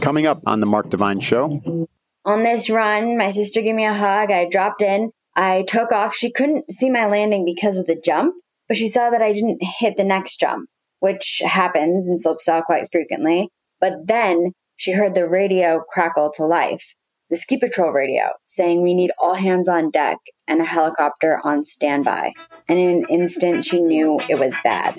Coming up on the Mark Divine Show. On this run, my sister gave me a hug. I dropped in. I took off. She couldn't see my landing because of the jump, but she saw that I didn't hit the next jump, which happens in slopestyle quite frequently. But then she heard the radio crackle to life, the ski patrol radio saying we need all hands on deck and a helicopter on standby. And in an instant, she knew it was bad.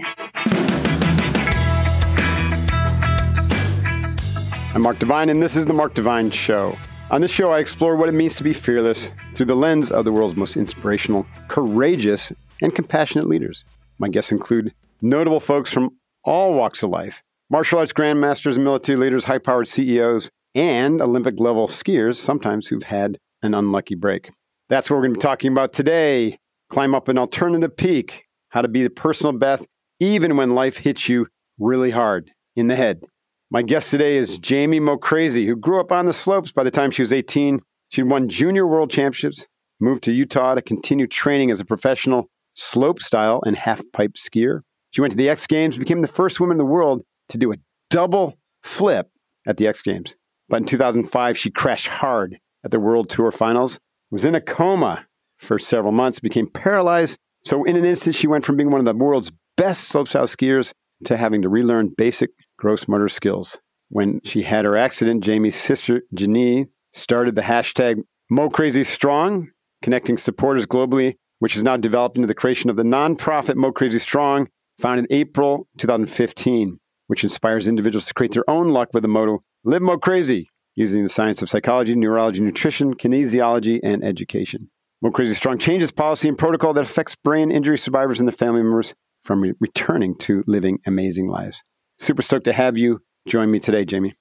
I'm Mark Divine, and this is the Mark Divine Show. On this show, I explore what it means to be fearless through the lens of the world's most inspirational, courageous, and compassionate leaders. My guests include notable folks from all walks of life martial arts grandmasters military leaders, high powered CEOs, and Olympic level skiers, sometimes who've had an unlucky break. That's what we're going to be talking about today. Climb up an alternative peak, how to be the personal best, even when life hits you really hard in the head. My guest today is Jamie Mocrazy, who grew up on the slopes by the time she was 18. She won junior world championships, moved to Utah to continue training as a professional slope style and half pipe skier. She went to the X Games, and became the first woman in the world to do a double flip at the X Games. But in 2005, she crashed hard at the World Tour Finals, was in a coma for several months, became paralyzed. So, in an instant, she went from being one of the world's best slopestyle skiers to having to relearn basic gross motor skills. When she had her accident, Jamie's sister, Janine, started the hashtag MoCrazyStrong, connecting supporters globally, which has now developed into the creation of the nonprofit Mo Crazy Strong, founded in April 2015, which inspires individuals to create their own luck with the motto Live Mo Crazy, using the science of psychology, neurology, nutrition, kinesiology, and education. Mo Crazy Strong changes policy and protocol that affects brain injury survivors and their family members from re- returning to living amazing lives. Super stoked to have you join me today, Jamie.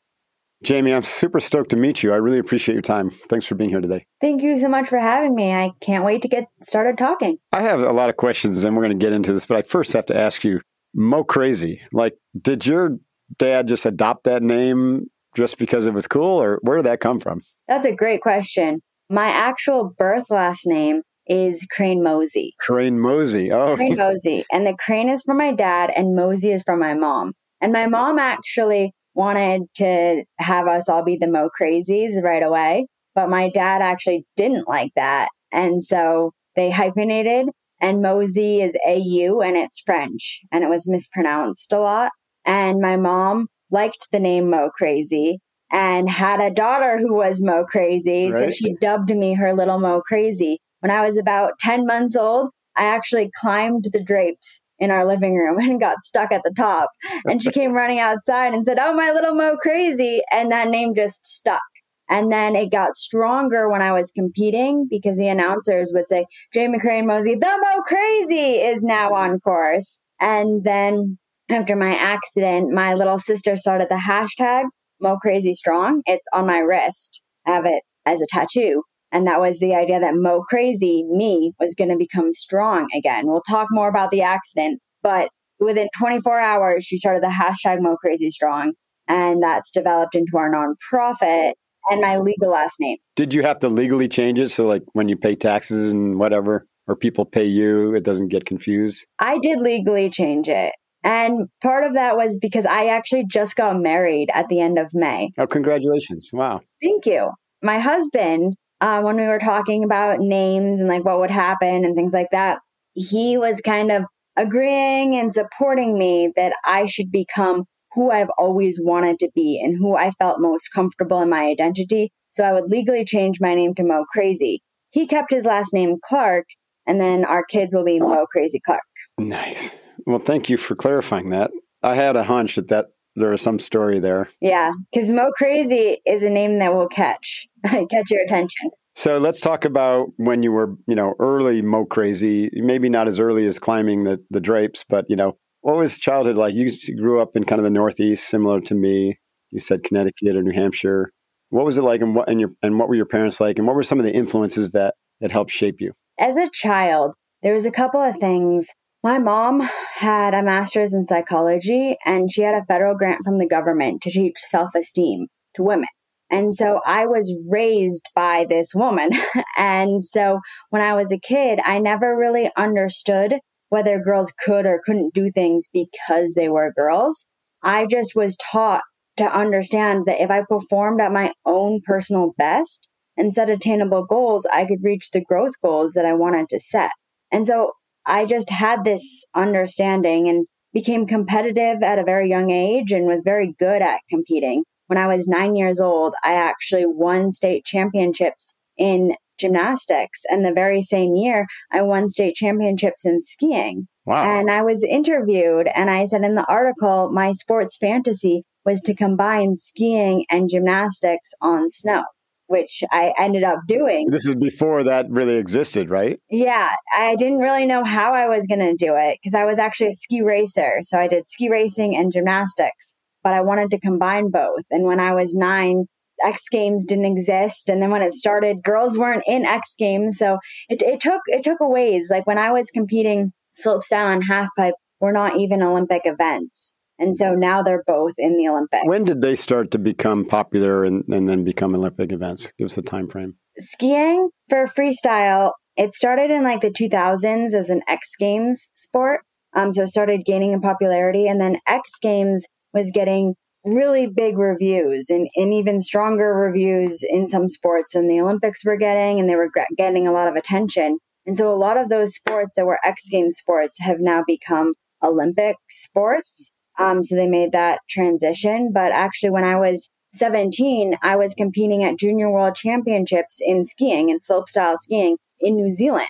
Jamie, I'm super stoked to meet you. I really appreciate your time. Thanks for being here today. Thank you so much for having me. I can't wait to get started talking. I have a lot of questions and we're going to get into this, but I first have to ask you Mo Crazy. Like, did your dad just adopt that name just because it was cool, or where did that come from? That's a great question. My actual birth last name is Crane Mosey. Crane Mosey. Oh, Crane Mosey. And the Crane is from my dad, and Mosey is from my mom. And my mom actually wanted to have us all be the Mo Crazies right away. But my dad actually didn't like that. And so they hyphenated and Mosey is AU and it's French and it was mispronounced a lot. And my mom liked the name Mo Crazy and had a daughter who was Mo Crazy. Right. So she dubbed me her little Mo Crazy. When I was about 10 months old, I actually climbed the drapes in our living room and got stuck at the top. And she came running outside and said, Oh, my little Mo Crazy. And that name just stuck. And then it got stronger when I was competing because the announcers would say, Jamie Crane Mosey, the Mo Crazy is now on course. And then after my accident, my little sister started the hashtag Mo Crazy Strong. It's on my wrist. I have it as a tattoo. And that was the idea that Mo Crazy, me, was going to become strong again. We'll talk more about the accident, but within 24 hours, she started the hashtag Mo Crazy Strong. And that's developed into our nonprofit and my legal last name. Did you have to legally change it? So, like when you pay taxes and whatever, or people pay you, it doesn't get confused? I did legally change it. And part of that was because I actually just got married at the end of May. Oh, congratulations. Wow. Thank you. My husband uh, when we were talking about names and like what would happen and things like that, he was kind of agreeing and supporting me that I should become who I've always wanted to be and who I felt most comfortable in my identity. So I would legally change my name to Mo Crazy. He kept his last name Clark, and then our kids will be Mo Crazy Clark. Nice. Well, thank you for clarifying that. I had a hunch that that there was some story there. Yeah, because Mo Crazy is a name that will catch catch your attention. So let's talk about when you were, you know, early Mo Crazy. Maybe not as early as climbing the the drapes, but you know, what was childhood like? You grew up in kind of the Northeast, similar to me. You said Connecticut or New Hampshire. What was it like, and what and your and what were your parents like, and what were some of the influences that that helped shape you? As a child, there was a couple of things my mom had a master's in psychology and she had a federal grant from the government to teach self esteem to women. And so I was raised by this woman. and so when I was a kid, I never really understood whether girls could or couldn't do things because they were girls. I just was taught to understand that if I performed at my own personal best and set attainable goals, I could reach the growth goals that I wanted to set. And so I just had this understanding and became competitive at a very young age and was very good at competing. When I was nine years old, I actually won state championships in gymnastics. And the very same year, I won state championships in skiing. Wow. And I was interviewed, and I said in the article, my sports fantasy was to combine skiing and gymnastics on snow, which I ended up doing. This is before that really existed, right? Yeah, I didn't really know how I was going to do it because I was actually a ski racer. So I did ski racing and gymnastics, but I wanted to combine both. And when I was nine, X Games didn't exist, and then when it started, girls weren't in X Games, so it, it took it took a ways. Like when I was competing slopestyle and halfpipe were not even Olympic events. And so now they're both in the Olympics. When did they start to become popular and, and then become Olympic events? Give us a time frame. Skiing for freestyle, it started in like the 2000s as an X Games sport. Um, so it started gaining in popularity. And then X Games was getting really big reviews and, and even stronger reviews in some sports than the Olympics were getting. And they were getting a lot of attention. And so a lot of those sports that were X Games sports have now become Olympic sports. Um, so they made that transition. But actually, when I was 17, I was competing at Junior World Championships in skiing and slopestyle skiing in New Zealand.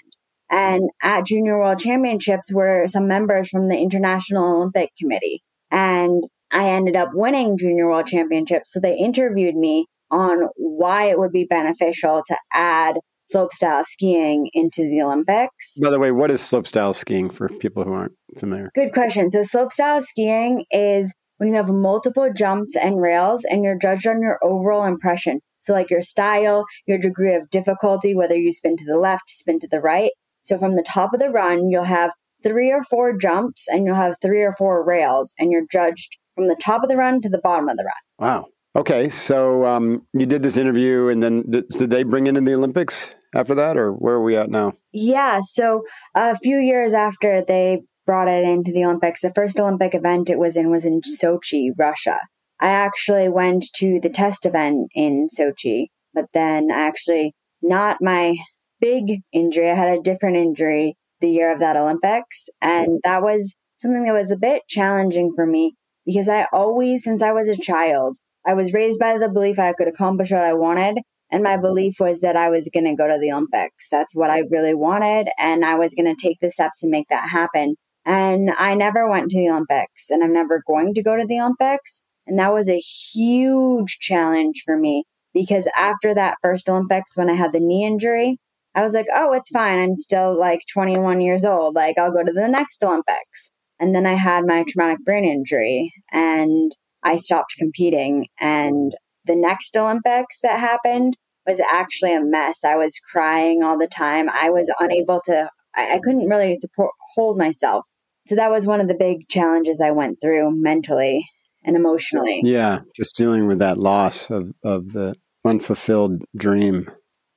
And at Junior World Championships were some members from the International Olympic Committee. And I ended up winning Junior World Championships. So they interviewed me on why it would be beneficial to add slopestyle skiing into the Olympics. By the way, what is slopestyle skiing for people who aren't familiar? Good question. So, slopestyle skiing is when you have multiple jumps and rails and you're judged on your overall impression. So, like your style, your degree of difficulty, whether you spin to the left, spin to the right. So, from the top of the run, you'll have three or four jumps and you'll have three or four rails, and you're judged from the top of the run to the bottom of the run. Wow. Okay, so um, you did this interview, and then did, did they bring it in the Olympics after that, or where are we at now? Yeah, so a few years after they brought it into the Olympics, the first Olympic event it was in was in Sochi, Russia. I actually went to the test event in Sochi, but then I actually not my big injury. I had a different injury the year of that Olympics, and that was something that was a bit challenging for me because I always, since I was a child, I was raised by the belief I could accomplish what I wanted. And my belief was that I was going to go to the Olympics. That's what I really wanted. And I was going to take the steps to make that happen. And I never went to the Olympics and I'm never going to go to the Olympics. And that was a huge challenge for me because after that first Olympics, when I had the knee injury, I was like, oh, it's fine. I'm still like 21 years old. Like, I'll go to the next Olympics. And then I had my traumatic brain injury and I stopped competing. And the next Olympics that happened was actually a mess. I was crying all the time. I was unable to, I, I couldn't really support, hold myself. So that was one of the big challenges I went through mentally and emotionally. Yeah, just dealing with that loss of, of the unfulfilled dream.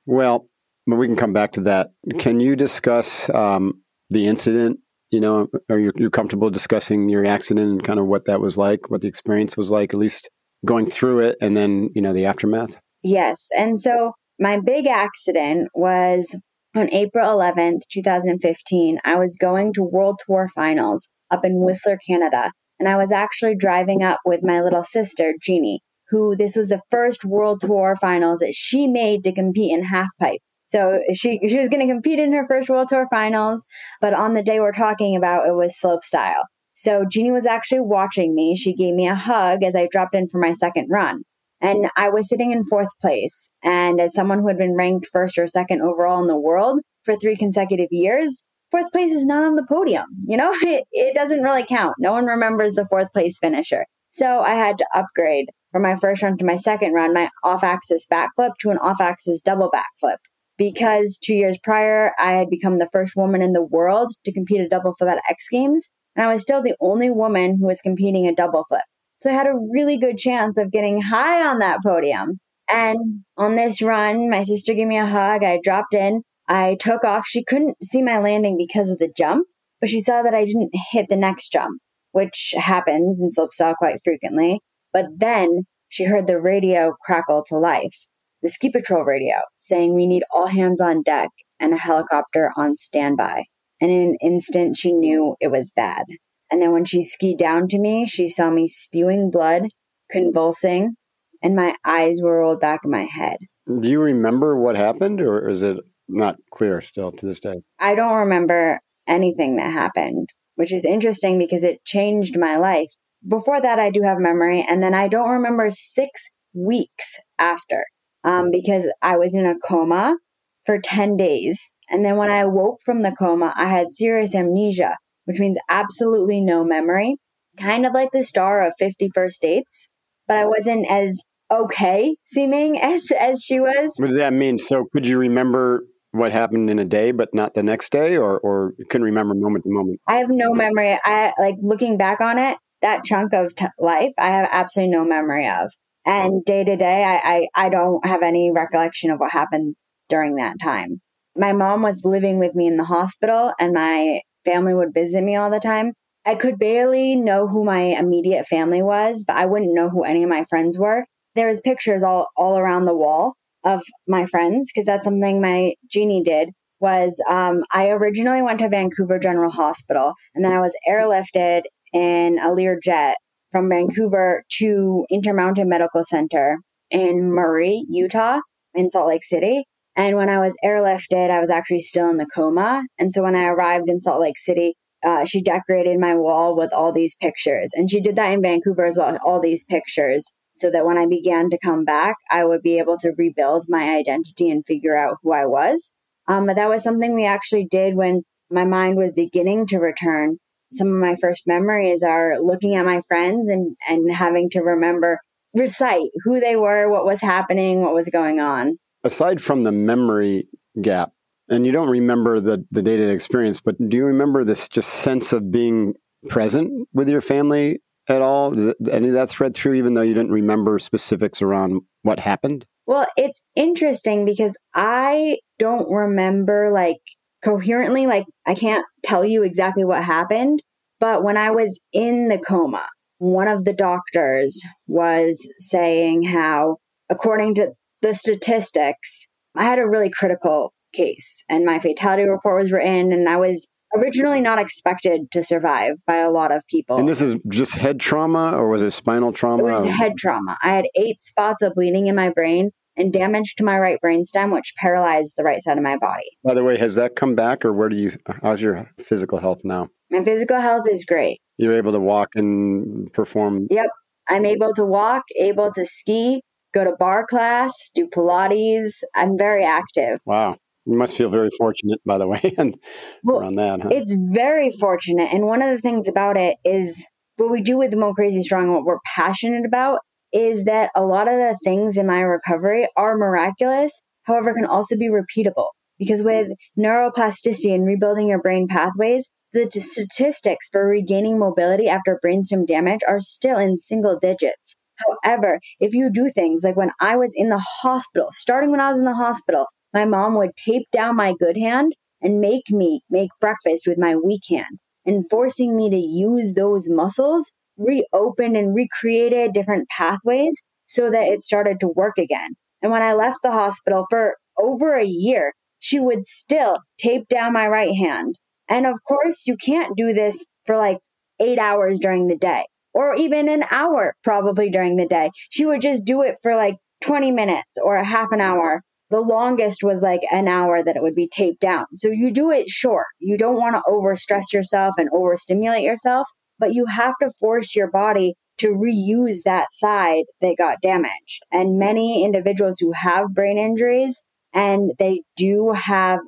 Well, we can come back to that. Can you discuss um, the incident you know, are you you comfortable discussing your accident and kind of what that was like, what the experience was like, at least going through it, and then you know the aftermath? Yes, and so my big accident was on April 11th, 2015. I was going to World Tour Finals up in Whistler, Canada, and I was actually driving up with my little sister Jeannie, who this was the first World Tour Finals that she made to compete in half pipe. So she she was going to compete in her first World Tour finals, but on the day we're talking about, it was slope style. So Jeannie was actually watching me. She gave me a hug as I dropped in for my second run. And I was sitting in fourth place. And as someone who had been ranked first or second overall in the world for three consecutive years, fourth place is not on the podium. You know, it, it doesn't really count. No one remembers the fourth place finisher. So I had to upgrade from my first run to my second run, my off axis backflip to an off axis double backflip because two years prior, I had become the first woman in the world to compete a double flip at X Games, and I was still the only woman who was competing a double flip. So I had a really good chance of getting high on that podium. And on this run, my sister gave me a hug. I dropped in. I took off. She couldn't see my landing because of the jump, but she saw that I didn't hit the next jump, which happens in slopestyle quite frequently. But then she heard the radio crackle to life, the ski patrol radio saying we need all hands on deck and a helicopter on standby. And in an instant, she knew it was bad. And then when she skied down to me, she saw me spewing blood, convulsing, and my eyes were rolled back in my head. Do you remember what happened, or is it not clear still to this day? I don't remember anything that happened, which is interesting because it changed my life. Before that, I do have memory, and then I don't remember six weeks after um, because I was in a coma for 10 days. And then when I woke from the coma, I had serious amnesia, which means absolutely no memory, kind of like the star of 50 First Dates, but I wasn't as okay seeming as as she was. What does that mean? So could you remember what happened in a day but not the next day or or couldn't remember moment to moment? I have no memory. I like looking back on it, that chunk of t- life I have absolutely no memory of. And day to day I, I I don't have any recollection of what happened during that time. My mom was living with me in the hospital and my family would visit me all the time. I could barely know who my immediate family was, but I wouldn't know who any of my friends were. There was pictures all, all around the wall of my friends because that's something my Jeannie did was um, I originally went to Vancouver General Hospital and then I was airlifted in a Learjet from Vancouver to Intermountain Medical Center in Murray, Utah, in Salt Lake City. And when I was airlifted, I was actually still in the coma. And so when I arrived in Salt Lake City, uh, she decorated my wall with all these pictures. And she did that in Vancouver as well, all these pictures, so that when I began to come back, I would be able to rebuild my identity and figure out who I was. Um, but that was something we actually did when my mind was beginning to return. Some of my first memories are looking at my friends and, and having to remember, recite who they were, what was happening, what was going on. Aside from the memory gap, and you don't remember the the day to day experience, but do you remember this just sense of being present with your family at all? Did any of that thread through, even though you didn't remember specifics around what happened? Well, it's interesting because I don't remember like coherently, like I can't tell you exactly what happened. But when I was in the coma, one of the doctors was saying how, according to the statistics, I had a really critical case and my fatality report was written and I was originally not expected to survive by a lot of people. And this is just head trauma or was it spinal trauma? It was head trauma. I had eight spots of bleeding in my brain and damage to my right brainstem, which paralyzed the right side of my body. By the way, has that come back or where do you, how's your physical health now? My physical health is great. You're able to walk and perform? Yep. I'm able to walk, able to ski, go to barre class, do Pilates. I'm very active. Wow. You must feel very fortunate, by the way, and well, around that. Huh? It's very fortunate, and one of the things about it is what we do with the Mo Crazy Strong, what we're passionate about, is that a lot of the things in my recovery are miraculous, however, can also be repeatable. Because with neuroplasticity and rebuilding your brain pathways, the statistics for regaining mobility after brainstem damage are still in single digits. However, if you do things like when I was in the hospital, starting when I was in the hospital, my mom would tape down my good hand and make me make breakfast with my weak hand and forcing me to use those muscles reopened and recreated different pathways so that it started to work again. And when I left the hospital for over a year, she would still tape down my right hand. And of course, you can't do this for like eight hours during the day or even an hour probably during the day. She would just do it for like 20 minutes or a half an hour the longest was like an hour that it would be taped down. So you do it short. You don't want to overstress yourself and overstimulate yourself, but you have to force your body to reuse that side that got damaged. And many individuals who have brain injuries and they do have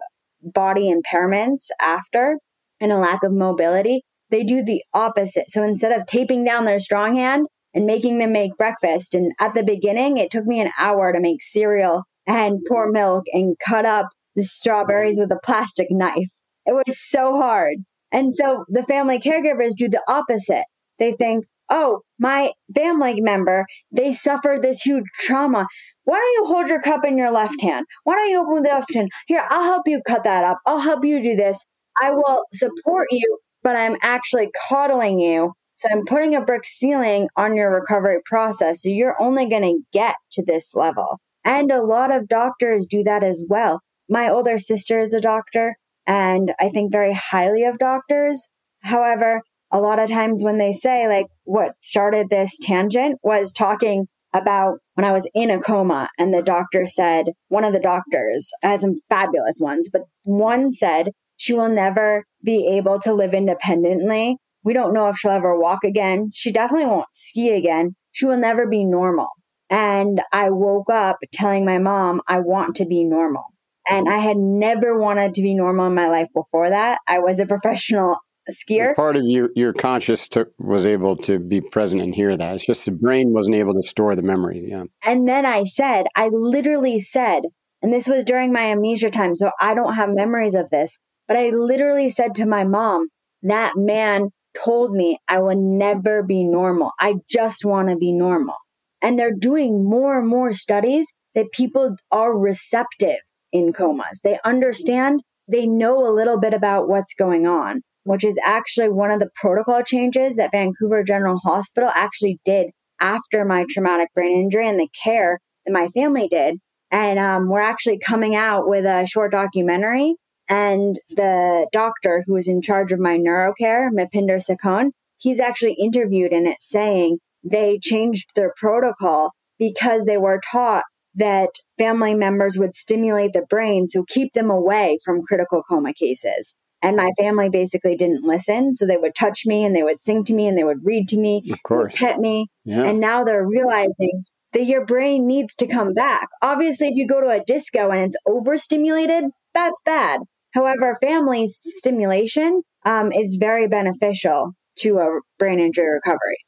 body impairments after and a lack of mobility, they do the opposite. So instead of taping down their strong hand and making them make breakfast, and at the beginning, it took me an hour to make cereal and pour milk and cut up the strawberries with a plastic knife. It was so hard. And so the family caregivers do the opposite. They think, oh, my family member, they suffered this huge trauma. Why don't you hold your cup in your left hand? Why don't you open the left hand? Here, I'll help you cut that up. I'll help you do this. I will support you, but I'm actually coddling you So I'm putting a brick ceiling on your recovery process. So you're only going to get to this level. And a lot of doctors do that as well. My older sister is a doctor and I think very highly of doctors. However, a lot of times when they say like what started this tangent was talking about when I was in a coma and the doctor said, one of the doctors has some fabulous ones, but one said she will never be able to live independently. We don't know if she'll ever walk again. She definitely won't ski again. She will never be normal. And I woke up telling my mom, I want to be normal. And I had never wanted to be normal in my life before that. I was a professional skier. Part of your, your conscious took, was able to be present and hear that. It's just the brain wasn't able to store the memory. Yeah. And then I said, I literally said, and this was during my amnesia time, so I don't have memories of this, but I literally said to my mom, that man told me I will never be normal. I just want to be normal. And they're doing more and more studies that people are receptive in comas. They understand, they know a little bit about what's going on which is actually one of the protocol changes that Vancouver General Hospital actually did after my traumatic brain injury and the care that my family did. And um, we're actually coming out with a short documentary. And the doctor who was in charge of my neurocare, Mypinder Sekhon, he's actually interviewed in it saying they changed their protocol because they were taught that family members would stimulate the brain, so keep them away from critical coma cases. And my family basically didn't listen. So they would touch me and they would sing to me and they would read to me, of course. pet me. Yeah. And now they're realizing that your brain needs to come back. Obviously, if you go to a disco and it's overstimulated, that's bad. However, family stimulation um, is very beneficial to a brain injury recovery.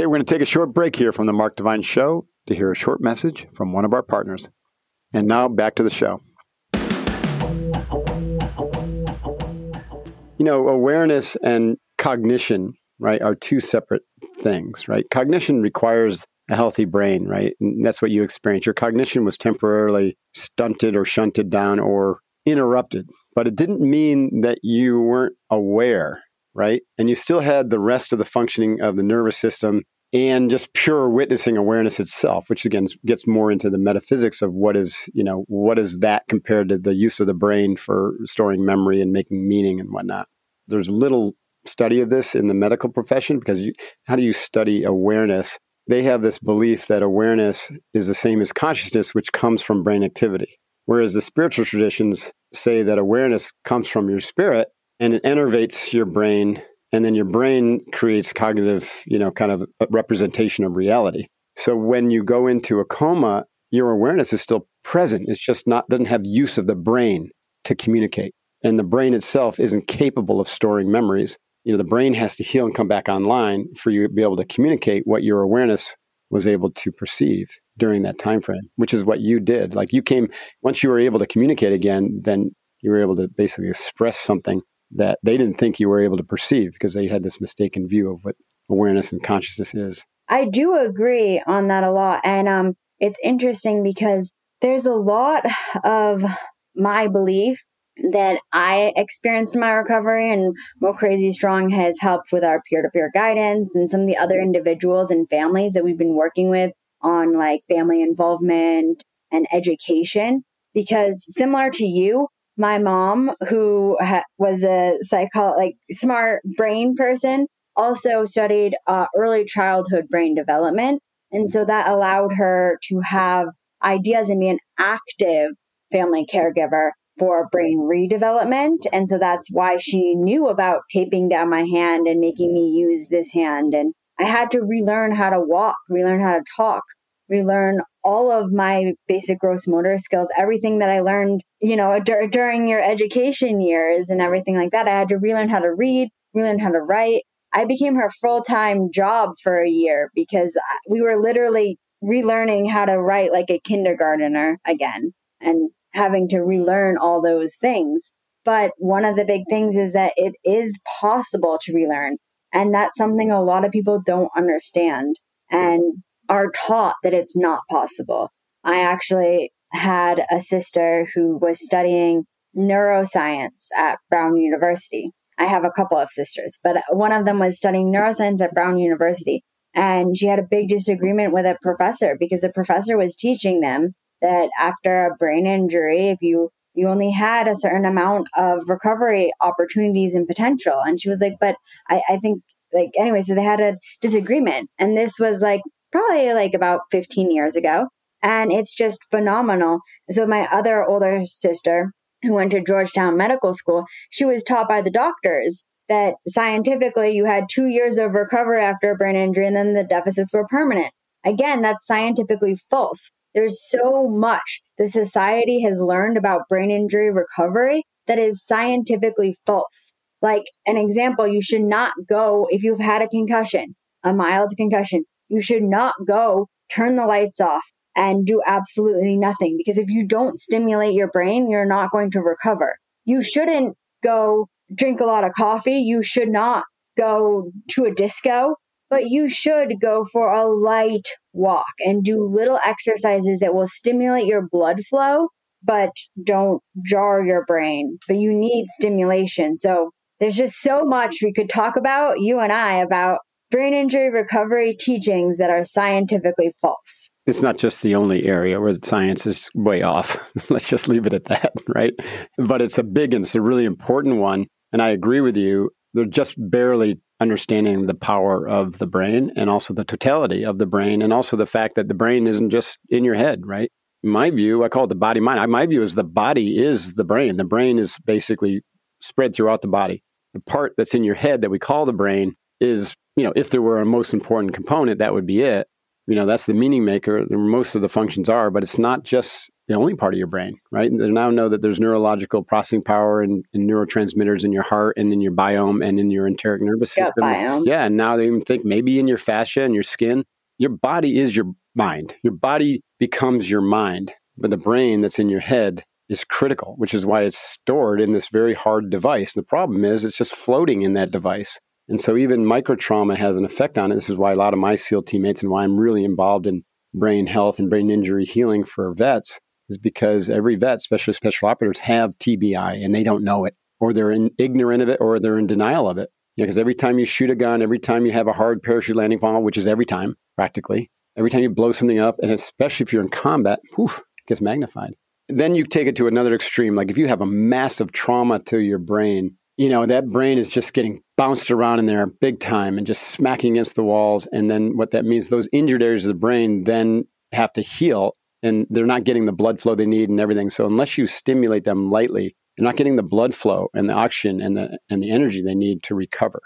Okay, we're going to take a short break here from the Mark Divine Show to hear a short message from one of our partners. And now back to the show. You know, awareness and cognition, right, are two separate things, right? Cognition requires a healthy brain, right? And that's what you experience. Your cognition was temporarily stunted or shunted down or interrupted, but it didn't mean that you weren't aware, right? And you still had the rest of the functioning of the nervous system and just pure witnessing awareness itself, which again gets more into the metaphysics of what is, you know, what is that compared to the use of the brain for storing memory and making meaning and whatnot. There's little study of this in the medical profession because you, how do you study awareness? They have this belief that awareness is the same as consciousness, which comes from brain activity. Whereas the spiritual traditions say that awareness comes from your spirit and it innervates your brain and then your brain creates cognitive, you know, kind of representation of reality. So when you go into a coma, your awareness is still present. It's just not doesn't have use of the brain to communicate. And the brain itself isn't capable of storing memories. You know, the brain has to heal and come back online for you to be able to communicate what your awareness was able to perceive during that time frame, which is what you did. Like you came once you were able to communicate again, then you were able to basically express something that they didn't think you were able to perceive because they had this mistaken view of what awareness and consciousness is. I do agree on that a lot. And um, it's interesting because there's a lot of my belief that I experienced in my recovery and Mo Crazy Strong has helped with our peer to peer guidance and some of the other individuals and families that we've been working with on like family involvement and education. Because similar to you, my mom, who ha- was a psycho, like smart brain person, also studied uh, early childhood brain development. And so that allowed her to have ideas and be an active family caregiver for brain redevelopment. And so that's why she knew about taping down my hand and making me use this hand. And I had to relearn how to walk, relearn how to talk, relearn all of my basic gross motor skills, everything that I learned, you know, d- during your education years and everything like that. I had to relearn how to read, relearn how to write. I became her full time job for a year because we were literally relearning how to write like a kindergartner again and having to relearn all those things. But one of the big things is that it is possible to relearn. And that's something a lot of people don't understand. And are taught that it's not possible. I actually had a sister who was studying neuroscience at Brown University. I have a couple of sisters, but one of them was studying neuroscience at Brown University. And she had a big disagreement with a professor because the professor was teaching them that after a brain injury, if you you only had a certain amount of recovery opportunities and potential. And she was like, but I, I think like anyway, so they had a disagreement. And this was like probably like about 15 years ago. And it's just phenomenal. So my other older sister, who went to Georgetown Medical School, she was taught by the doctors that scientifically you had two years of recovery after a brain injury and then the deficits were permanent. Again, that's scientifically false. There's so much the society has learned about brain injury recovery that is scientifically false. Like an example, you should not go if you've had a concussion, a mild concussion, you should not go turn the lights off and do absolutely nothing because if you don't stimulate your brain, you're not going to recover. You shouldn't go drink a lot of coffee. You should not go to a disco, but you should go for a light walk and do little exercises that will stimulate your blood flow, but don't jar your brain. But you need stimulation. So there's just so much we could talk about, you and I, about brain injury recovery teachings that are scientifically false. It's not just the only area where the science is way off. Let's just leave it at that, right? But it's a big and it's a really important one. And I agree with you. They're just barely understanding the power of the brain and also the totality of the brain and also the fact that the brain isn't just in your head, right? My view, I call it the body mind. My view is the body is the brain. The brain is basically spread throughout the body. The part that's in your head that we call the brain is, you know, if there were a most important component, that would be it. You know, that's the meaning maker. Most of the functions are, but it's not just the only part of your brain, right? They now know that there's neurological processing power and, and neurotransmitters in your heart and in your biome and in your enteric nervous system. Biome. Yeah, and now they even think maybe in your fascia and your skin. Your body is your mind. Your body becomes your mind, but the brain that's in your head is critical, which is why it's stored in this very hard device. And The problem is it's just floating in that device. And so even micro trauma has an effect on it. This is why a lot of my SEAL teammates and why I'm really involved in brain health and brain injury healing for vets is because every vet, especially special operators, have TBI and they don't know it, or they're in, ignorant of it, or they're in denial of it. Because you know, every time you shoot a gun, every time you have a hard parachute landing fall, which is every time practically, every time you blow something up, and especially if you're in combat, whew, it gets magnified. Then you take it to another extreme. Like if you have a massive trauma to your brain, you know, that brain is just getting bounced around in there big time and just smacking against the walls. And then what that means, those injured areas of the brain then have to heal and they're not getting the blood flow they need and everything. So unless you stimulate them lightly, you're not getting the blood flow and the oxygen and the and the energy they need to recover.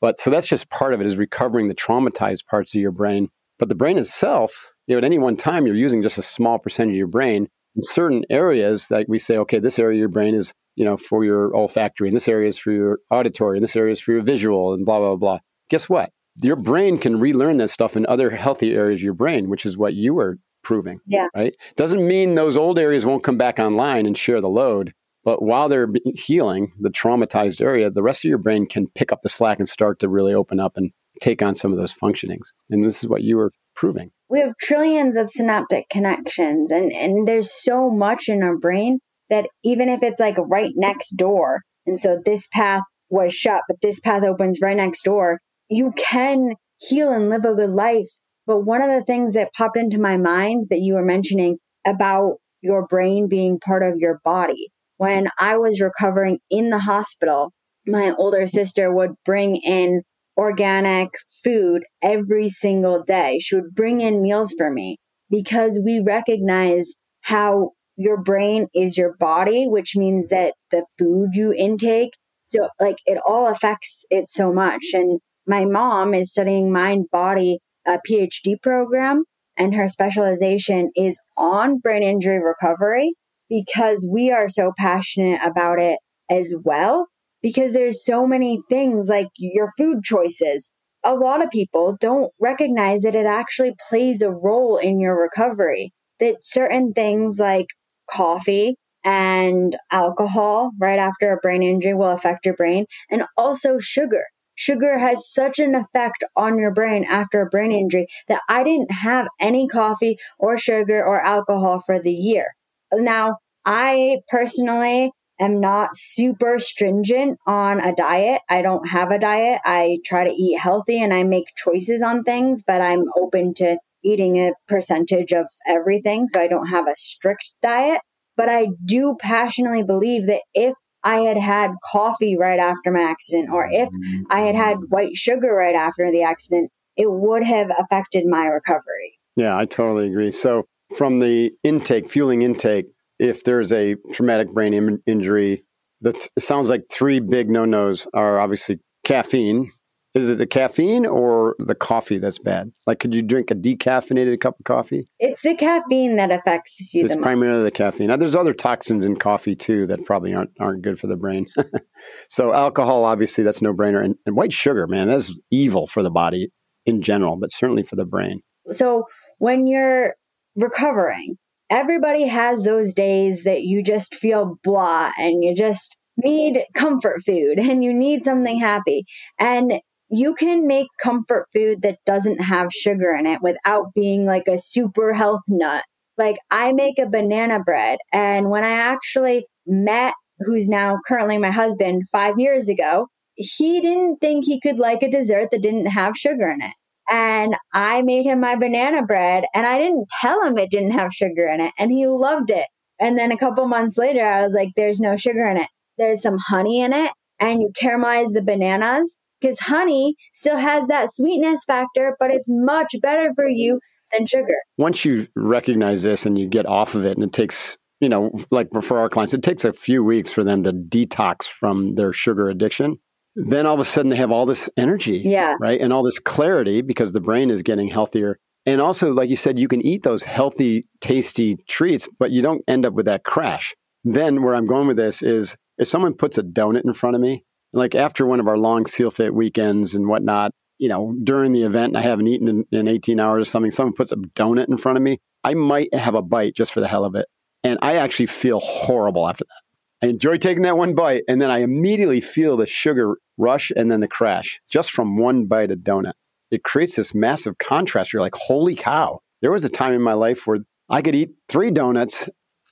But so that's just part of it is recovering the traumatized parts of your brain. But the brain itself, you know, at any one time you're using just a small percentage of your brain. In certain areas, like we say, okay, this area of your brain is, you know, for your olfactory, and this area is for your auditory, and this area is for your visual, and blah, blah, blah. Guess what? Your brain can relearn that stuff in other healthy areas of your brain, which is what you were proving. Yeah. Right. Doesn't mean those old areas won't come back online and share the load. But while they're healing the traumatized area, the rest of your brain can pick up the slack and start to really open up and take on some of those functionings. And this is what you were proving. We have trillions of synaptic connections, and, and there's so much in our brain that even if it's like right next door, and so this path was shut, but this path opens right next door, you can heal and live a good life but one of the things that popped into my mind that you were mentioning about your brain being part of your body. When I was recovering in the hospital, my older sister would bring in organic food every single day. She would bring in meals for me because we recognize how your brain is your body, which means that the food you intake, so like it all affects it so much. And my mom is studying mind body a PhD program, and her specialization is on brain injury recovery because we are so passionate about it as well. Because there's so many things like your food choices. A lot of people don't recognize that it actually plays a role in your recovery. That certain things like coffee and alcohol right after a brain injury will affect your brain, and also sugar sugar has such an effect on your brain after a brain injury that I didn't have any coffee or sugar or alcohol for the year. Now, I personally am not super stringent on a diet. I don't have a diet. I try to eat healthy and I make choices on things, but I'm open to eating a percentage of everything. So I don't have a strict diet. But I do passionately believe that if I had had coffee right after my accident, or if I had had mm-hmm. white sugar right after the accident, it would have affected my recovery. Yeah, I totally agree. So, from the intake, fueling intake, if there's a traumatic brain Im- injury, that sounds like three big no nos are obviously caffeine, is it the caffeine or the coffee that's bad? Like, could you drink a decaffeinated cup of coffee? It's the caffeine that affects you. It's the primarily the caffeine. Now, there's other toxins in coffee too that probably aren't aren't good for the brain. so, alcohol, obviously, that's no brainer, and, and white sugar, man, that's evil for the body in general, but certainly for the brain. So, when you're recovering, everybody has those days that you just feel blah and you just need comfort food and you need something happy. And you can make comfort food that doesn't have sugar in it without being like a super health nut. Like I make a banana bread and when I actually met who's now currently my husband 5 years ago, he didn't think he could like a dessert that didn't have sugar in it. And I made him my banana bread and I didn't tell him it didn't have sugar in it and he loved it. And then a couple months later I was like there's no sugar in it. There's some honey in it and you caramelize the bananas because honey still has that sweetness factor, but it's much better for you than sugar. Once you recognize this and you get off of it, and it takes, you know, like for our clients, it takes a few weeks for them to detox from their sugar addiction. Then all of a sudden they have all this energy, Yeah. right? And all this clarity because the brain is getting healthier. And also, like you said, you can eat those healthy, tasty treats, but you don't end up with that crash. Then, where I'm going with this is if someone puts a donut in front of me, like after one of our long SealFit weekends and whatnot, you know, during the event I haven't eaten in, in 18 hours or something, someone puts a donut in front of me, I might have a bite just for the hell of it. And I actually feel horrible after that. I enjoy taking that one bite and then I immediately feel the sugar rush and then the crash just from one bite of donut. It creates this massive contrast. You're like, holy cow. There was a time in my life where I could eat three donuts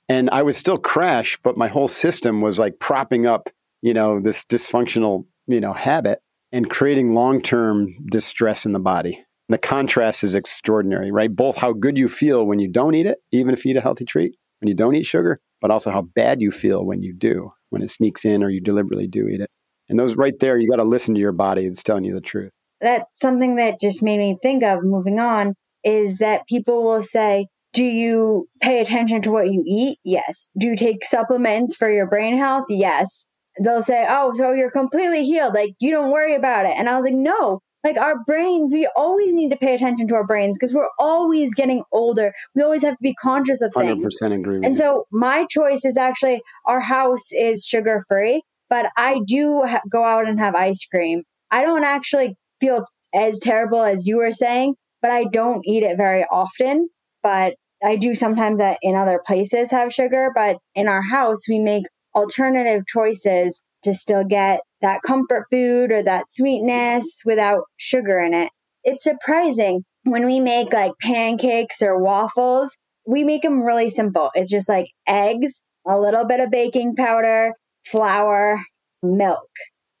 and I would still crash, but my whole system was like propping up you know, this dysfunctional, you know, habit and creating long-term distress in the body. The contrast is extraordinary, right? Both how good you feel when you don't eat it, even if you eat a healthy treat, when you don't eat sugar, but also how bad you feel when you do, when it sneaks in or you deliberately do eat it. And those right there, you got to listen to your body. It's telling you the truth. That's something that just made me think of moving on is that people will say, do you pay attention to what you eat? Yes. Do you take supplements for your brain health? Yes they'll say, Oh, so you're completely healed. Like, you don't worry about it. And I was like, No, like our brains, we always need to pay attention to our brains because we're always getting older. We always have to be conscious of 100% things. agree with And you. so my choice is actually our house is sugar free, but I do ha- go out and have ice cream. I don't actually feel as terrible as you were saying, but I don't eat it very often. But I do sometimes at, in other places have sugar, but in our house, we make alternative choices to still get that comfort food or that sweetness without sugar in it. It's surprising when we make like pancakes or waffles, we make them really simple. It's just like eggs, a little bit of baking powder, flour, milk.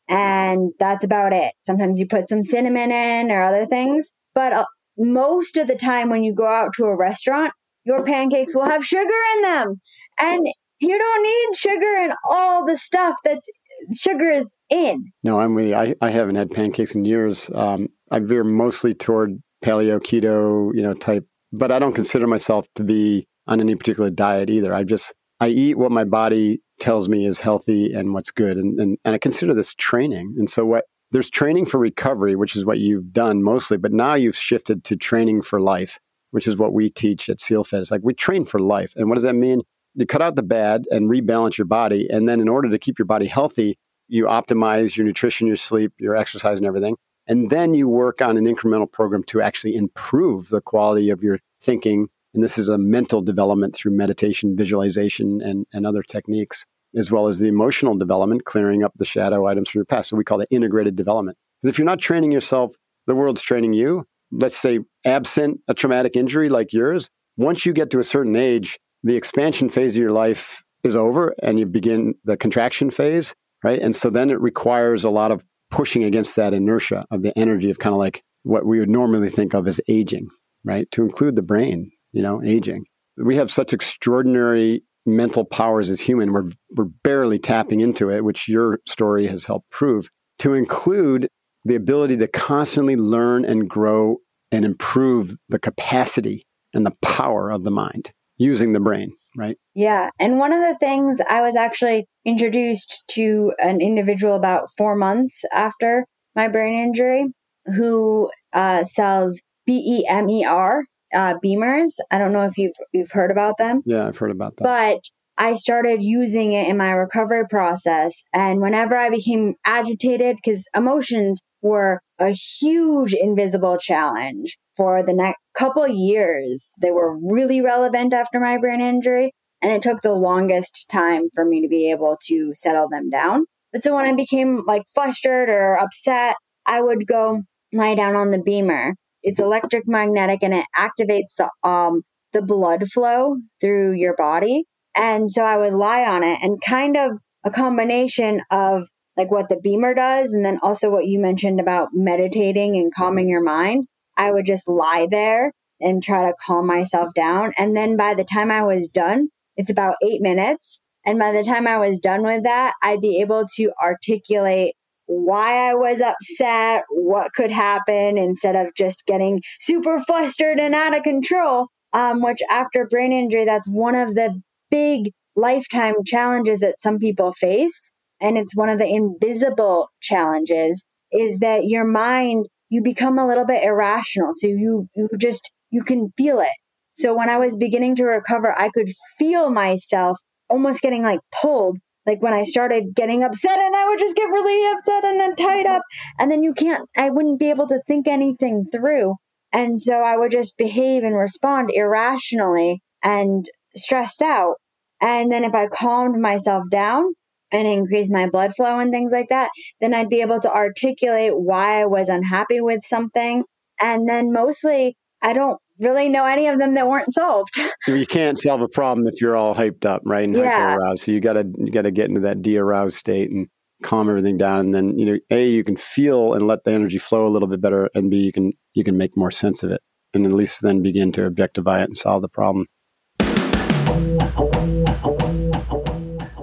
And that's about it. Sometimes you put some cinnamon in or other things, but uh, most of the time when you go out to a restaurant, your pancakes will have sugar in them. And you don't need sugar and all the stuff that's sugar is in. No, I'm you. I, I haven't had pancakes in years. Um, I veer mostly toward paleo, keto, you know, type, but I don't consider myself to be on any particular diet either. I just, I eat what my body tells me is healthy and what's good. And, and, and I consider this training. And so what, there's training for recovery, which is what you've done mostly, but now you've shifted to training for life, which is what we teach at SealFit. It's like we train for life. And what does that mean? You cut out the bad and rebalance your body. And then in order to keep your body healthy, you optimize your nutrition, your sleep, your exercise, and everything. And then you work on an incremental program to actually improve the quality of your thinking. And this is a mental development through meditation, visualization, and, and other techniques, as well as the emotional development, clearing up the shadow items from your past. So we call it integrated development. Because if you're not training yourself, the world's training you. Let's say, absent a traumatic injury like yours, once you get to a certain age, the expansion phase of your life is over and you begin the contraction phase, right? And so then it requires a lot of pushing against that inertia of the energy of kind of like what we would normally think of as aging, right? To include the brain, you know, aging. We have such extraordinary mental powers as human. We're, we're barely tapping into it, which your story has helped prove. To include the ability to constantly learn and grow and improve the capacity and the power of the mind using the brain, right? Yeah. And one of the things I was actually introduced to an individual about four months after my brain injury who uh, sells B E M E R uh, BEMERs. I don't know if you've you've heard about them. Yeah, I've heard about them. But I started using it in my recovery process, and whenever I became agitated, because emotions were a huge invisible challenge for the next couple years. They were really relevant after my brain injury, and it took the longest time for me to be able to settle them down. But so when I became like flustered or upset, I would go lie down on the BEMER. It's electric magnetic and it activates the um the blood flow through your body. And so I would lie on it and kind of a combination of like what the BEMER does and then also what you mentioned about meditating and calming your mind. I would just lie there and try to calm myself down. And then by the time I was done, it's about eight minutes. And by the time I was done with that, I'd be able to articulate why I was upset, what could happen instead of just getting super flustered and out of control. Um, which after brain injury, that's one of the big lifetime challenges that some people face and it's one of the invisible challenges is that your mind you become a little bit irrational. So you you just you can feel it. So when i was beginning to recover i could feel myself almost getting like pulled. Like when i started getting upset and i would just get really upset and then tied up. And then you can't i wouldn't be able to think anything through. And so i would just behave and respond irrationally and stressed out. And then if i calmed myself down and increase my blood flow and things like that, then I'd be able to articulate why I was unhappy with something. And then mostly, I don't really know any of them that weren't solved. you can't solve a problem if you're all hyped up, right? And yeah. aroused. So you gotta you gotta get into that de-aroused state and calm everything down. And then, you know, A, you can feel and let the energy flow a little bit better, and B, you can you can make more sense of it. And at least then begin to objectify it and solve the problem.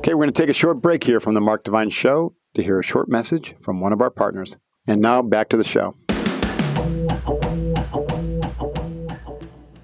Okay, we're going to take a short break here from the Mark Divine Show to hear a short message from one of our partners. And now back to the show.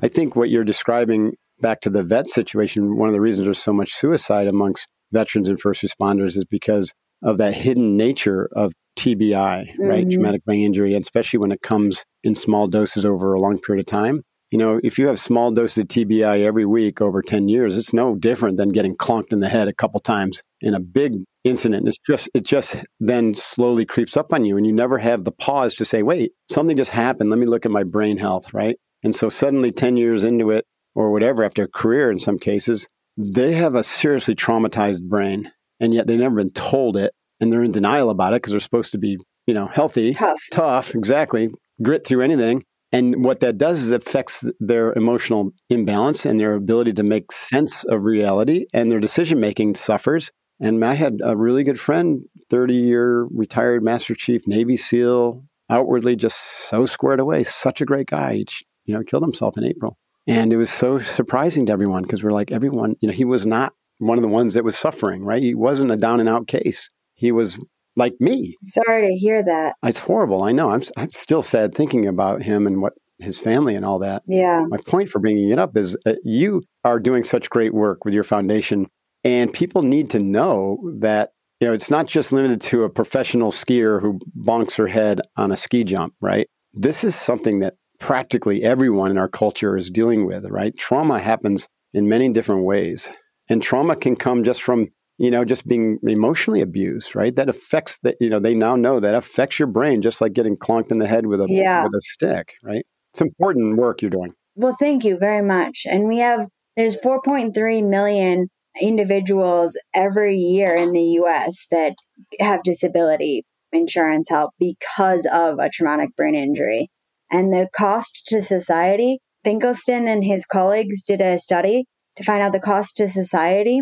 I think what you're describing back to the vet situation, one of the reasons there's so much suicide amongst veterans and first responders is because of that hidden nature of TBI, mm-hmm. right? Traumatic brain injury, and especially when it comes in small doses over a long period of time you know, if you have small doses of TBI every week over 10 years, it's no different than getting clunked in the head a couple times in a big incident. It's just, it just then slowly creeps up on you and you never have the pause to say, wait, something just happened. Let me look at my brain health, right? And so suddenly 10 years into it or whatever, after a career in some cases, they have a seriously traumatized brain and yet they've never been told it and they're in denial about it because they're supposed to be, you know, healthy, tough, tough, exactly, grit through anything. And what that does is it affects their emotional imbalance and their ability to make sense of reality, and their decision making suffers. And I had a really good friend, 30 year retired Master Chief Navy SEAL, outwardly just so squared away, such a great guy. He, you know, killed himself in April. And it was so surprising to everyone because we're like, everyone, you know, he was not one of the ones that was suffering, right? He wasn't a down and out case. He was like me. Sorry to hear that. It's horrible. I know. I'm I'm still sad thinking about him and what his family and all that. Yeah. My point for bringing it up is uh, you are doing such great work with your foundation, and people need to know that you know it's not just limited to a professional skier who bonks her head on a ski jump, right? This is something that practically everyone in our culture is dealing with, right? Trauma happens in many different ways. And trauma can come just from you know, just being emotionally abused, right? That affects that, you know, they now know that affects your brain just like getting clonked in the head with a yeah. with a stick, right? It's important work you're doing. Well, thank you very much. And we have there's 4.3 million individuals every year in the US that have disability insurance help because of a traumatic brain injury. And the cost to society, Finkelstein and his colleagues did a study to find out the cost to society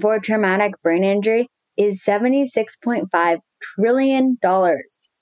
for traumatic brain injury is $76.5 trillion,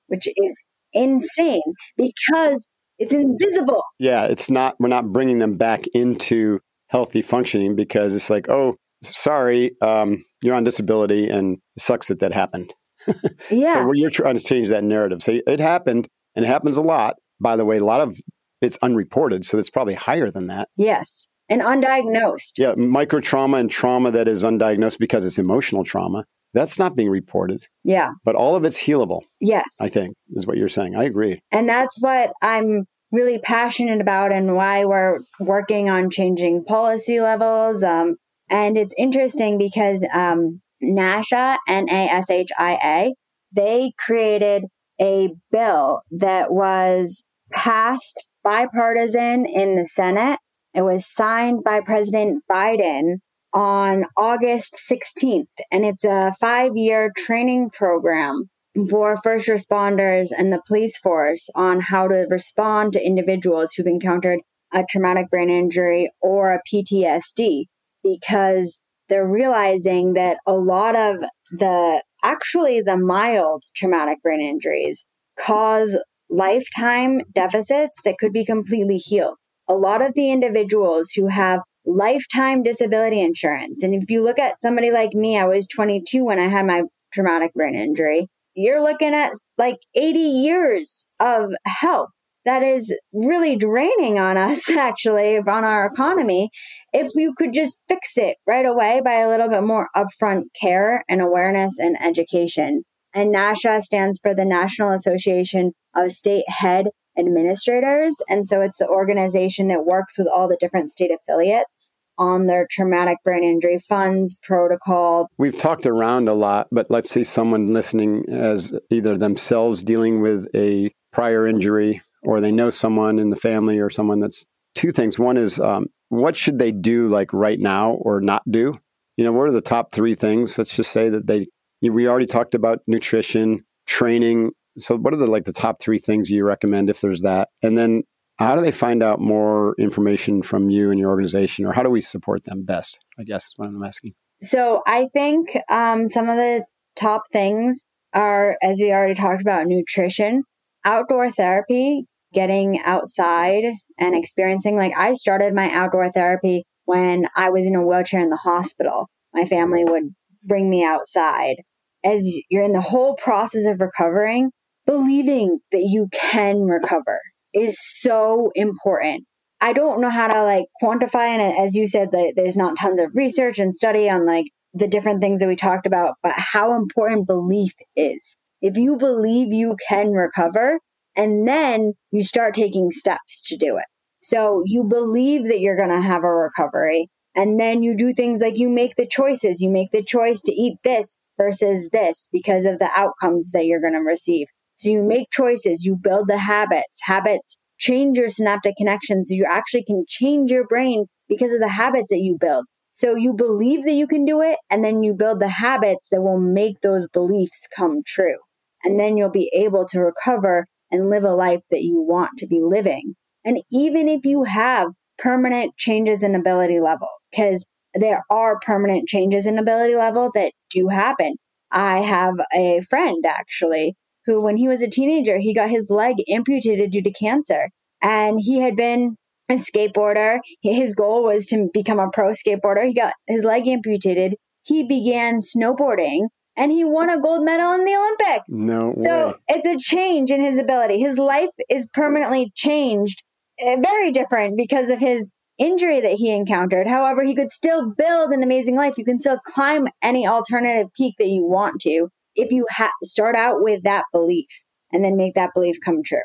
which is insane because it's invisible. Yeah, it's not, we're not bringing them back into healthy functioning because it's like, oh, sorry, um, you're on disability and it sucks that that happened. yeah. so you're trying to change that narrative. So it happened and it happens a lot. By the way, a lot of it's unreported, so it's probably higher than that. Yes. And undiagnosed. Yeah, micro trauma and trauma that is undiagnosed because it's emotional trauma. That's not being reported. Yeah. But all of it's healable. Yes. I think is what you're saying. I agree. And that's what I'm really passionate about and why we're working on changing policy levels. Um, and it's interesting because um, NASHIA, N A S H I A, they created a bill that was passed bipartisan in the Senate. It was signed by President Biden on August 16th, and it's a five year training program for first responders and the police force on how to respond to individuals who've encountered a traumatic brain injury or a PTSD because they're realizing that a lot of the actually the mild traumatic brain injuries cause lifetime deficits that could be completely healed. A lot of the individuals who have lifetime disability insurance, and if you look at somebody like me, I was 22 when I had my traumatic brain injury, you're looking at like 80 years of help that is really draining on us, actually, on our economy. If you could just fix it right away by a little bit more upfront care and awareness and education. And NASHIA stands for the National Association of State Head Administrators. And so it's the organization that works with all the different state affiliates on their traumatic brain injury funds protocol. We've talked around a lot, but let's say someone listening as either themselves dealing with a prior injury or they know someone in the family or someone that's two things. One is um, what should they do like right now or not do? You know, what are the top three things? Let's just say that they, we already talked about nutrition, training. So, what are the like the top three things you recommend if there's that? And then, how do they find out more information from you and your organization, or how do we support them best? I guess is what I'm asking. So, I think um, some of the top things are, as we already talked about, nutrition, outdoor therapy, getting outside and experiencing. Like I started my outdoor therapy when I was in a wheelchair in the hospital. My family would bring me outside. As you're in the whole process of recovering, believing that you can recover is so important. I don't know how to like quantify and as you said that there's not tons of research and study on like the different things that we talked about, but how important belief is. If you believe you can recover, and then you start taking steps to do it. So you believe that you're going to have a recovery. And then you do things like you make the choices. You make the choice to eat this versus this because of the outcomes that you're going to receive. So you make choices, you build the habits. Habits change your synaptic connections. So you actually can change your brain because of the habits that you build. So you believe that you can do it, and then you build the habits that will make those beliefs come true. And then you'll be able to recover and live a life that you want to be living. And even if you have permanent changes in ability level, because there are permanent changes in ability level that do happen. I have a friend actually who, when he was a teenager, he got his leg amputated due to cancer. And he had been a skateboarder. His goal was to become a pro skateboarder. He got his leg amputated. He began snowboarding and he won a gold medal in the Olympics. No so way. it's a change in his ability. His life is permanently changed, uh, very different because of his injury that he encountered. However, he could still build an amazing life. You can still climb any alternative peak that you want to if you ha- start out with that belief and then make that belief come true.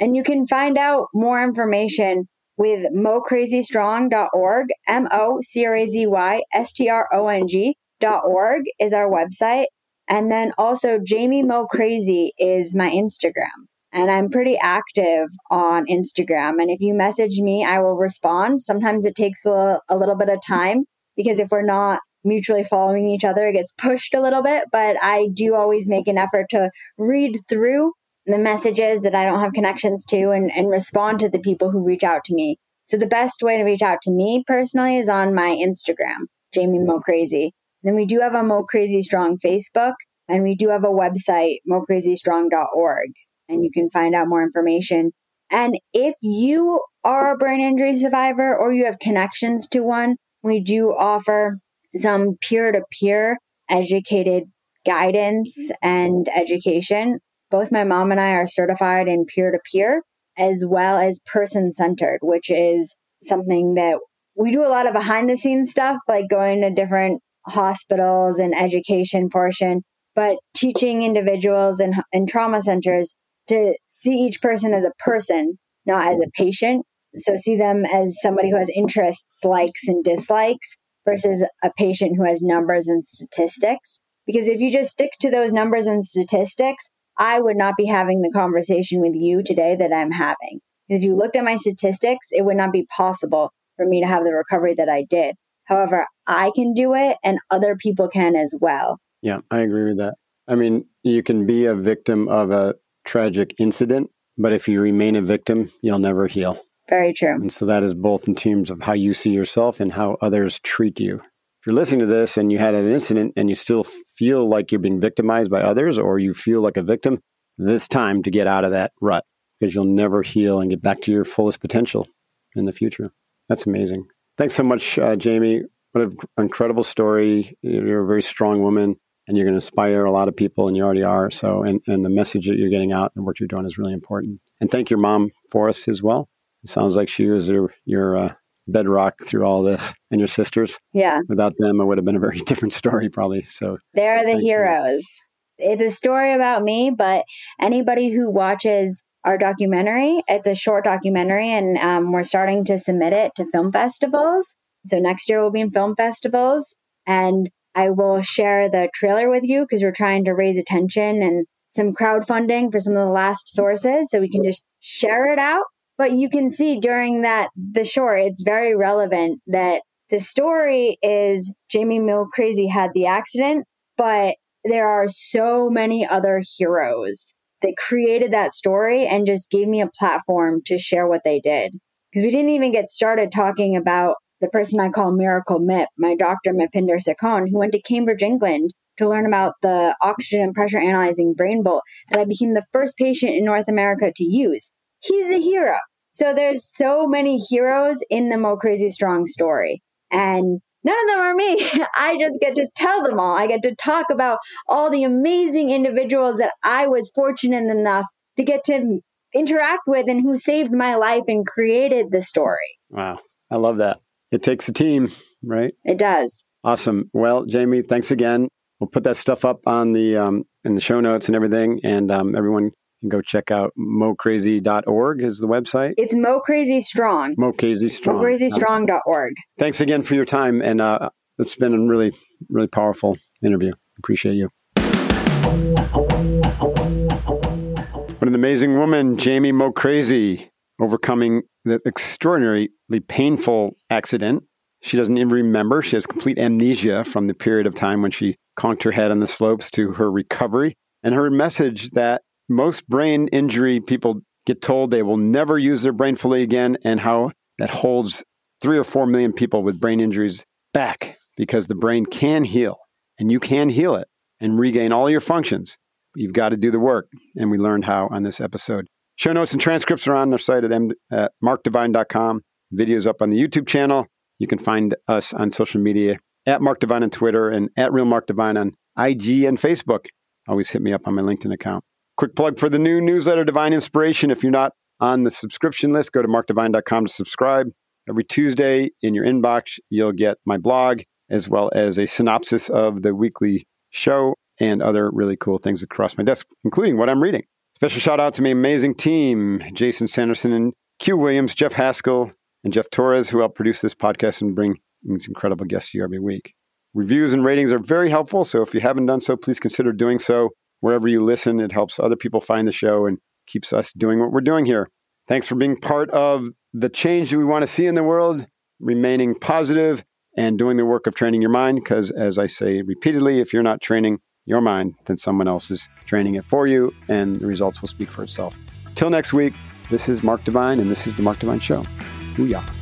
And you can find out more information with mocrazystrong.org, M O C R A Z Y S T R O N G org is our website. And then also Jamie Mo Crazy is my Instagram. And I'm pretty active on Instagram. And if you message me, I will respond. Sometimes it takes a little, a little bit of time because if we're not mutually following each other, it gets pushed a little bit. But I do always make an effort to read through the messages that I don't have connections to and, and respond to the people who reach out to me. So the best way to reach out to me personally is on my Instagram, Jamie Mo Crazy. Then we do have a Mo Crazy Strong Facebook and we do have a website, mocrazystrong.org, and you can find out more information. And if you are a brain injury survivor or you have connections to one, we do offer some peer to peer educated guidance mm-hmm. and education. Both my mom and I are certified in peer to peer as well as person centered, which is something that we do a lot of behind the scenes stuff, like going to different hospitals and education portion, but teaching individuals and, and trauma centers to see each person as a person, not as a patient. So see them as somebody who has interests, likes, and dislikes versus a patient who has numbers and statistics. Because if you just stick to those numbers and statistics, I would not be having the conversation with you today that I'm having. If you looked at my statistics, it would not be possible for me to have the recovery that I did. However, I can do it and other people can as well. Yeah, I agree with that. I mean, you can be a victim of a tragic incident, but if you remain a victim, you'll never heal. Very true. And so that is both in terms of how you see yourself and how others treat you. If you're listening to this and you had an incident and you still feel like you're being victimized by others or you feel like a victim, this time to get out of that rut because you'll never heal and get back to your fullest potential in the future. That's amazing. Thanks so much, uh, Jamie. What an incredible story. You're a very strong woman and you're going to inspire a lot of people, and you already are. So, and, and the message that you're getting out and what you're doing is really important. And thank your mom for us as well. It sounds like she was your, your uh, bedrock through all this, and your sisters. Yeah. Without them, it would have been a very different story, probably. So, they're the heroes. You. It's a story about me, but anybody who watches our documentary, it's a short documentary, and um, we're starting to submit it to film festivals. So next year we'll be in film festivals. And I will share the trailer with you because we're trying to raise attention and some crowdfunding for some of the last sources so we can just share it out. But you can see during that, the short, it's very relevant that the story is Jamie Mo Crazy had the accident, but there are so many other heroes that created that story and just gave me a platform to share what they did. Because we didn't even get started talking about the person I call Miracle Mip, my doctor Mypinder Sekhon, who went to Cambridge, England to learn about the oxygen and pressure analyzing brain bolt that I became the first patient in North America to use. He's a hero. So there's so many heroes in the Mo Crazy Strong story. And none of them are me. I just get to tell them all. I get to talk about all the amazing individuals that I was fortunate enough to get to interact with and who saved my life and created the story. Wow. I love that. It takes a team, right? It does. Awesome. Well, Jamie, thanks again. We'll put that stuff up on the um, in the show notes and everything, and um, everyone can go check out mocrazy.org is the website. It's Mo Crazy Strong. Mo Crazy Strong. MoCrazyStrong.org. Thanks again for your time, and uh, it's been a really, really powerful interview. Appreciate you. What an amazing woman, Jamie Mo Crazy, overcoming the extraordinarily painful accident. She doesn't even remember. She has complete amnesia from the period of time when she conked her head on the slopes to her recovery. And her message that most brain injury people get told they will never use their brain fully again, and how that holds three or four million people with brain injuries back because the brain can heal and you can heal it and regain all your functions. You've got to do the work. And we learned how on this episode. Show notes and transcripts are on our site at, m- at markdivine.com. Videos up on the YouTube channel. You can find us on social media at Mark Divine on Twitter and at Real Mark Divine on IG and Facebook. Always hit me up on my LinkedIn account. Quick plug for the new newsletter, Divine Inspiration. If you're not on the subscription list, go to markdivine.com to subscribe. Every Tuesday in your inbox, you'll get my blog as well as a synopsis of the weekly show and other really cool things across my desk, including what I'm reading. Special shout out to my amazing team Jason Sanderson and Q Williams, Jeff Haskell, and Jeff Torres, who help produce this podcast and bring these incredible guests to you every week. Reviews and ratings are very helpful, so if you haven't done so, please consider doing so. Wherever you listen, it helps other people find the show and keeps us doing what we're doing here. Thanks for being part of the change that we want to see in the world, remaining positive and doing the work of training your mind. Because, as I say repeatedly, if you're not training your mind, then someone else is training it for you, and the results will speak for itself. Till next week, this is Mark Divine, and this is The Mark Divine Show. Booyah.